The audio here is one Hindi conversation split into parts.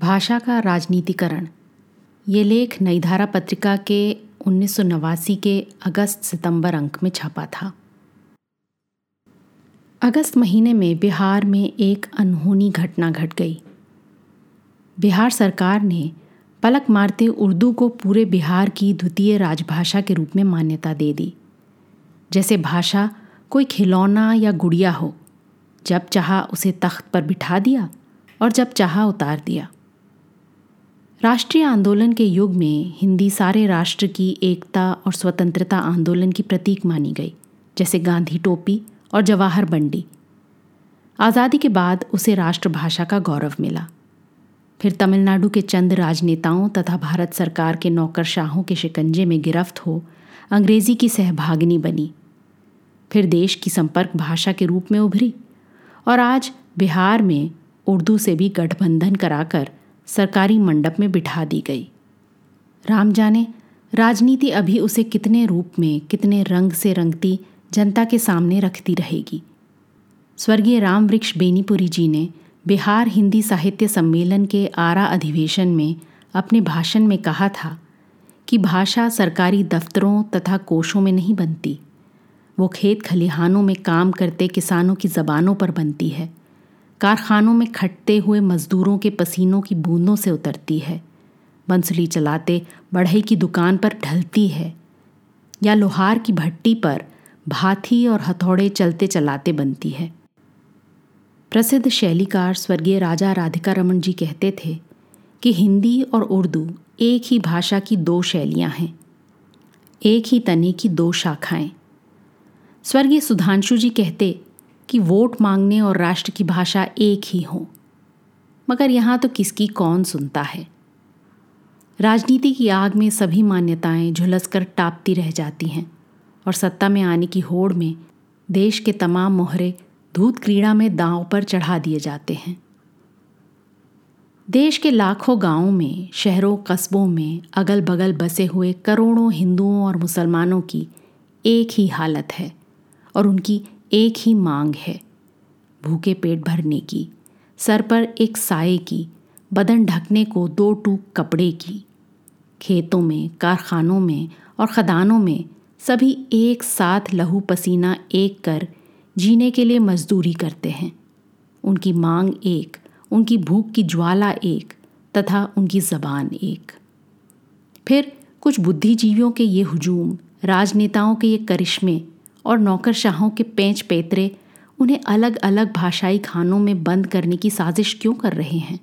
भाषा का राजनीतिकरण। ये लेख नई धारा पत्रिका के उन्नीस सौ नवासी के अगस्त सितंबर अंक में छपा था। अगस्त महीने में बिहार में एक अनहोनी घटना घट गई। बिहार सरकार ने पलक मारते उर्दू को पूरे बिहार की द्वितीय राजभाषा के रूप में मान्यता दे दी। जैसे भाषा कोई खिलौना या गुड़िया हो, जब चाहा उसे तख्त पर बिठा दिया और जब चाहा उतार दिया। राष्ट्रीय आंदोलन के युग में हिंदी सारे राष्ट्र की एकता और स्वतंत्रता आंदोलन की प्रतीक मानी गई, जैसे गांधी टोपी और जवाहर बंडी। आज़ादी के बाद उसे राष्ट्रभाषा का गौरव मिला। फिर तमिलनाडु के चंद राजनेताओं तथा भारत सरकार के नौकरशाहों के शिकंजे में गिरफ्त हो, अंग्रेज़ी की सहभागिनी बनी। फिर देश की संपर्क भाषा के रूप में उभरी और आज बिहार में उर्दू से भी गठबंधन कराकर सरकारी मंडप में बिठा दी गई। राम जाने, राजनीति अभी उसे कितने रूप में, कितने रंग से रंगती, जनता के सामने रखती रहेगी। स्वर्गीय राम वृक्ष बेनीपुरी जी ने बिहार हिंदी साहित्य सम्मेलन के आरा अधिवेशन में अपने भाषण में कहा था कि भाषा सरकारी दफ्तरों तथा कोषों में नहीं बनती। वो खेत खलिहानों में काम करते किसानों की ज़बानों पर बनती है। कारखानों में खटते हुए मजदूरों के पसीनों की बूंदों से उतरती है। बंसुली चलाते बढ़ई की दुकान पर ढलती है या लोहार की भट्टी पर भाथी और हथौड़े चलते चलाते बनती है। प्रसिद्ध शैलीकार स्वर्गीय राजा राधिका रमन जी कहते थे कि हिंदी और उर्दू एक ही भाषा की दो शैलियाँ हैं, एक ही तने की दो शाखाएँ। स्वर्गीय सुधांशु जी कहते कि वोट मांगने और राष्ट्र की भाषा एक ही हो। मगर यहाँ तो किसकी कौन सुनता है? राजनीति की आग में सभी मान्यताएँ झुलसकर टापती रह जाती हैं और सत्ता में आने की होड़ में देश के तमाम मोहरे धूत क्रीड़ा में दांव पर चढ़ा दिए जाते हैं। देश के लाखों गाँवों में, शहरों, कस्बों में अगल बगल बसे हुए करोड़ों हिंदुओं और मुसलमानों की एक ही हालत है और उनकी एक ही मांग है, भूखे पेट भरने की, सर पर एक साए की, बदन ढकने को दो टूक कपड़े की। खेतों में, कारखानों में और खदानों में सभी एक साथ लहू पसीना एक कर जीने के लिए मजदूरी करते हैं। उनकी मांग एक, उनकी भूख की ज्वाला एक तथा उनकी जबान एक। फिर कुछ बुद्धिजीवियों के ये हुजूम, राजनेताओं के ये करिश्मे और नौकरशाहों के पेंच पेतरे उन्हें अलग अलग भाषाई खानों में बंद करने की साजिश क्यों कर रहे हैं?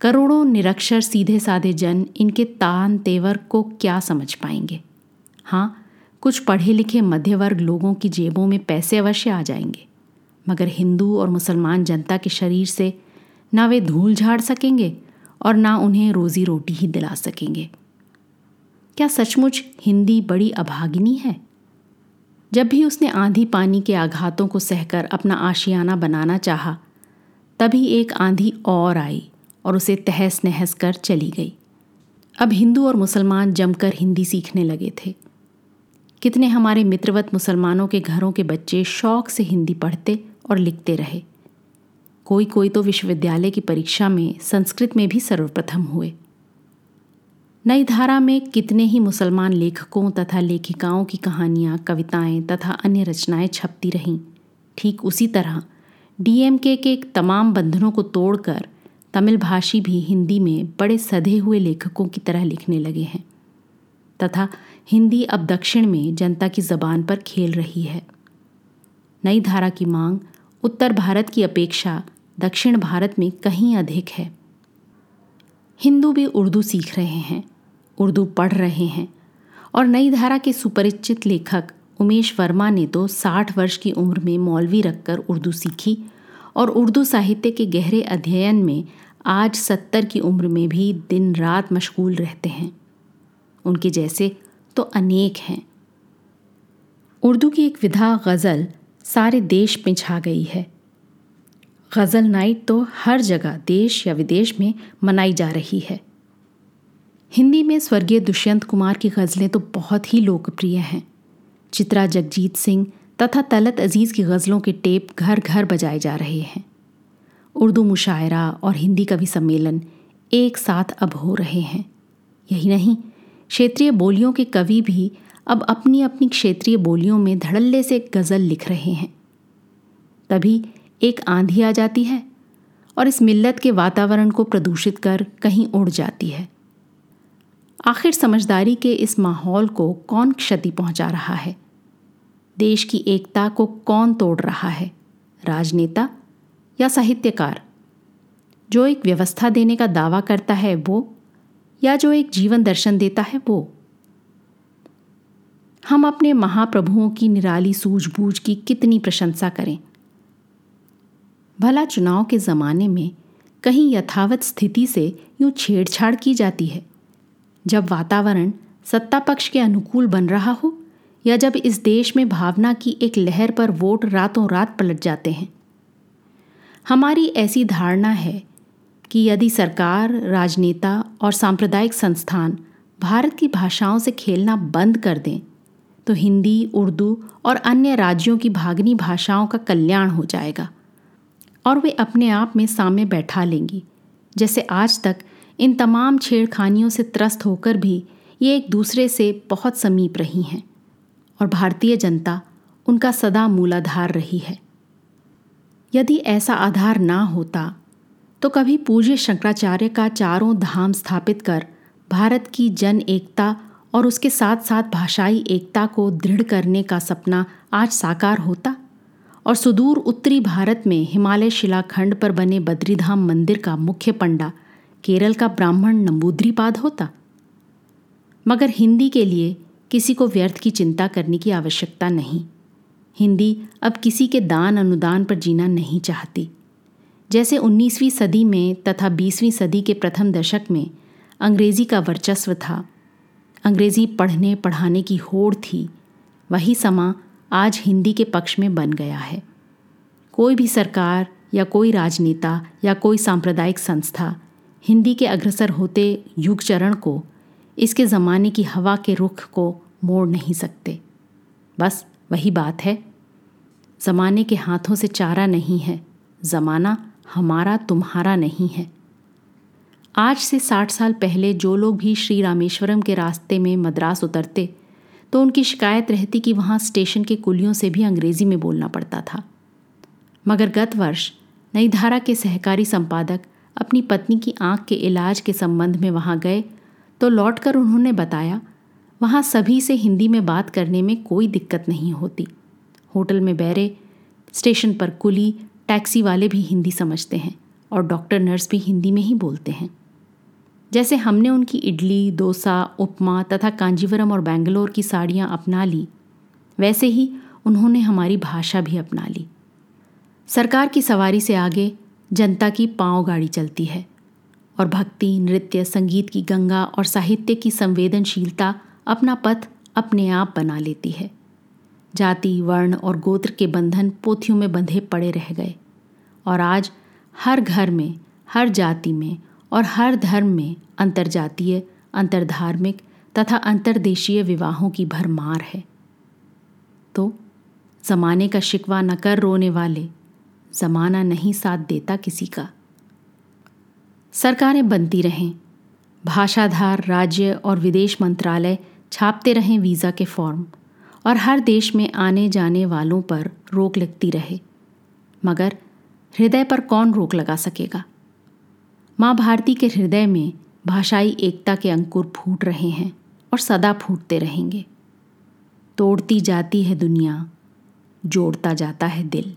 करोड़ों निरक्षर सीधे साधे जन इनके तान तेवर को क्या समझ पाएँगे? हाँ कुछ पढ़े लिखे मध्य वर्ग लोगों की जेबों में पैसे अवश्य आ जाएँगे, मगर हिंदू और मुसलमान जनता के शरीर से ना वे धूल झाड़ सकेंगे और ना उन्हें रोजी रोटी ही दिला सकेंगे। क्या सचमुच हिंदी बड़ी अभागिनी है? जब भी उसने आंधी पानी के आघातों को सहकर अपना आशियाना बनाना चाहा, तभी एक आंधी और आई और उसे तहस नहस कर चली गई। अब हिंदू और मुसलमान जमकर हिंदी सीखने लगे थे। कितने हमारे मित्रवत मुसलमानों के घरों के बच्चे शौक से हिंदी पढ़ते और लिखते रहे। कोई कोई तो विश्वविद्यालय की परीक्षा में संस्कृत में भी सर्वप्रथम हुए। नई धारा में कितने ही मुसलमान लेखकों तथा लेखिकाओं की कहानियाँ, कविताएँ तथा अन्य रचनाएँ छपती रहीं। ठीक उसी तरह, डीएमके के तमाम बंधनों को तोड़कर तमिल भाषी भी हिंदी में बड़े सधे हुए लेखकों की तरह लिखने लगे हैं। तथा हिंदी अब दक्षिण में जनता की जबान पर खेल रही है। नई धारा की मांग उत्तर भारत की अपेक्षा दक्षिण भारत में कहीं अधिक है। हिंदू भी उर्दू सीख रहे हैं। उर्दू पढ़ रहे हैं। और नई धारा के सुपरिचित लेखक उमेश वर्मा ने तो साठ वर्ष की उम्र में मौलवी रखकर उर्दू सीखी और उर्दू साहित्य के गहरे अध्ययन में आज सत्तर की उम्र में भी दिन रात मशगूल रहते हैं। उनके जैसे तो अनेक हैं। उर्दू की एक विधा गज़ल सारे देश में छा गई है। गज़ल नाइट तो हर जगह देश या विदेश में मनाई जा रही है। हिंदी में स्वर्गीय दुष्यंत कुमार की गज़लें तो बहुत ही लोकप्रिय हैं। चित्रा, जगजीत सिंह तथा तलत अज़ीज़ की गज़लों के टेप घर घर बजाए जा रहे हैं। उर्दू मुशायरा और हिंदी कवि सम्मेलन एक साथ अब हो रहे हैं। यही नहीं, क्षेत्रीय बोलियों के कवि भी अब अपनी अपनी क्षेत्रीय बोलियों में धड़ल्ले से गज़ल लिख रहे हैं। तभी एक आंधी आ जाती है और इस मिल्लत के वातावरण को प्रदूषित कर कहीं उड़ जाती है। आखिर समझदारी के इस माहौल को कौन क्षति पहुँचा रहा है? देश की एकता को कौन तोड़ रहा है? राजनेता या साहित्यकार? जो एक व्यवस्था देने का दावा करता है वो, या जो एक जीवन दर्शन देता है वो? हम अपने महाप्रभुओं की निराली सूझबूझ की कितनी प्रशंसा करें? भला चुनाव के ज़माने में कहीं यथावत स्थिति से यूँ छेड़छाड़ की जाती है। जब वातावरण सत्ता पक्ष के अनुकूल बन रहा हो या जब इस देश में भावना की एक लहर पर वोट रातों रात पलट जाते हैं। हमारी ऐसी धारणा है कि यदि सरकार, राजनेता और सांप्रदायिक संस्थान भारत की भाषाओं से खेलना बंद कर दें तो हिंदी, उर्दू और अन्य राज्यों की भागनी भाषाओं का कल्याण हो जाएगा और वे अपने आप में सामने बैठा लेंगी, जैसे आज तक इन तमाम छेड़खानियों से त्रस्त होकर भी ये एक दूसरे से बहुत समीप रही हैं और भारतीय जनता उनका सदा मूलाधार रही है। यदि ऐसा आधार ना होता तो कभी पूज्य शंकराचार्य का चारों धाम स्थापित कर भारत की जन एकता और उसके साथ साथ भाषाई एकता को दृढ़ करने का सपना आज साकार होता और सुदूर उत्तरी भारत में हिमालय शिलाखंड पर बने बद्रीधाम मंदिर का मुख्य पंडा केरल का ब्राह्मण नंबूद्रीपाद होता। मगर हिंदी के लिए किसी को व्यर्थ की चिंता करने की आवश्यकता नहीं। हिंदी अब किसी के दान अनुदान पर जीना नहीं चाहती। जैसे 19वीं सदी में तथा 20वीं सदी के प्रथम दशक में अंग्रेज़ी का वर्चस्व था। अंग्रेज़ी पढ़ने पढ़ाने की होड़ थी। वही समा आज हिंदी के पक्ष में बन गया है। कोई भी सरकार या कोई राजनेता या कोई सांप्रदायिक संस्था हिंदी के अग्रसर होते युग चरण को, इसके ज़माने की हवा के रुख को मोड़ नहीं सकते। बस वही बात है। ज़माने के हाथों से चारा नहीं है, ज़माना हमारा तुम्हारा नहीं है। आज से साठ साल पहले जो लोग भी श्री रामेश्वरम के रास्ते में मद्रास उतरते तो उनकी शिकायत रहती कि वहाँ स्टेशन के कुलियों से भी अंग्रेज़ी में बोलना पड़ता था। मगर गत वर्ष नई धारा के सहकारी संपादक अपनी पत्नी की आँख के इलाज के संबंध में वहाँ गए तो लौटकर उन्होंने बताया, वहाँ सभी से हिंदी में बात करने में कोई दिक्कत नहीं होती। होटल में बैरे, स्टेशन पर कुली, टैक्सी वाले भी हिंदी समझते हैं और डॉक्टर नर्स भी हिंदी में ही बोलते हैं। जैसे हमने उनकी इडली, डोसा, उपमा तथा कांजीवरम और बेंगलोर की साड़ियाँ अपना ली, वैसे ही उन्होंने हमारी भाषा भी अपना ली। सरकार की सवारी से आगे जनता की पाँव गाड़ी चलती है। और भक्ति, नृत्य, संगीत की गंगा और साहित्य की संवेदनशीलता अपना पथ अपने आप बना लेती है। जाति, वर्ण और गोत्र के बंधन पोथियों में बंधे पड़े रह गए। और आज हर घर में, हर जाति में और हर धर्म में अंतर्जातीय, अंतर्धार्मिक तथा अंतर्देशीय विवाहों की भरमार है। तो जमाने का शिकवा न कर रोने वाले जमाना नहीं साथ देता किसी का। सरकारें बनती रहें। भाषाधार, राज्य और विदेश मंत्रालय छापते रहें वीज़ा के फॉर्म और हर देश में आने जाने वालों पर रोक लगती रहे। मगर हृदय पर कौन रोक लगा सकेगा? माँ भारती के हृदय में भाषाई एकता के अंकुर फूट रहे हैं और सदा फूटते रहेंगे। तोड़ती जाती है दुनिया, जोड़ता जाता है दिल।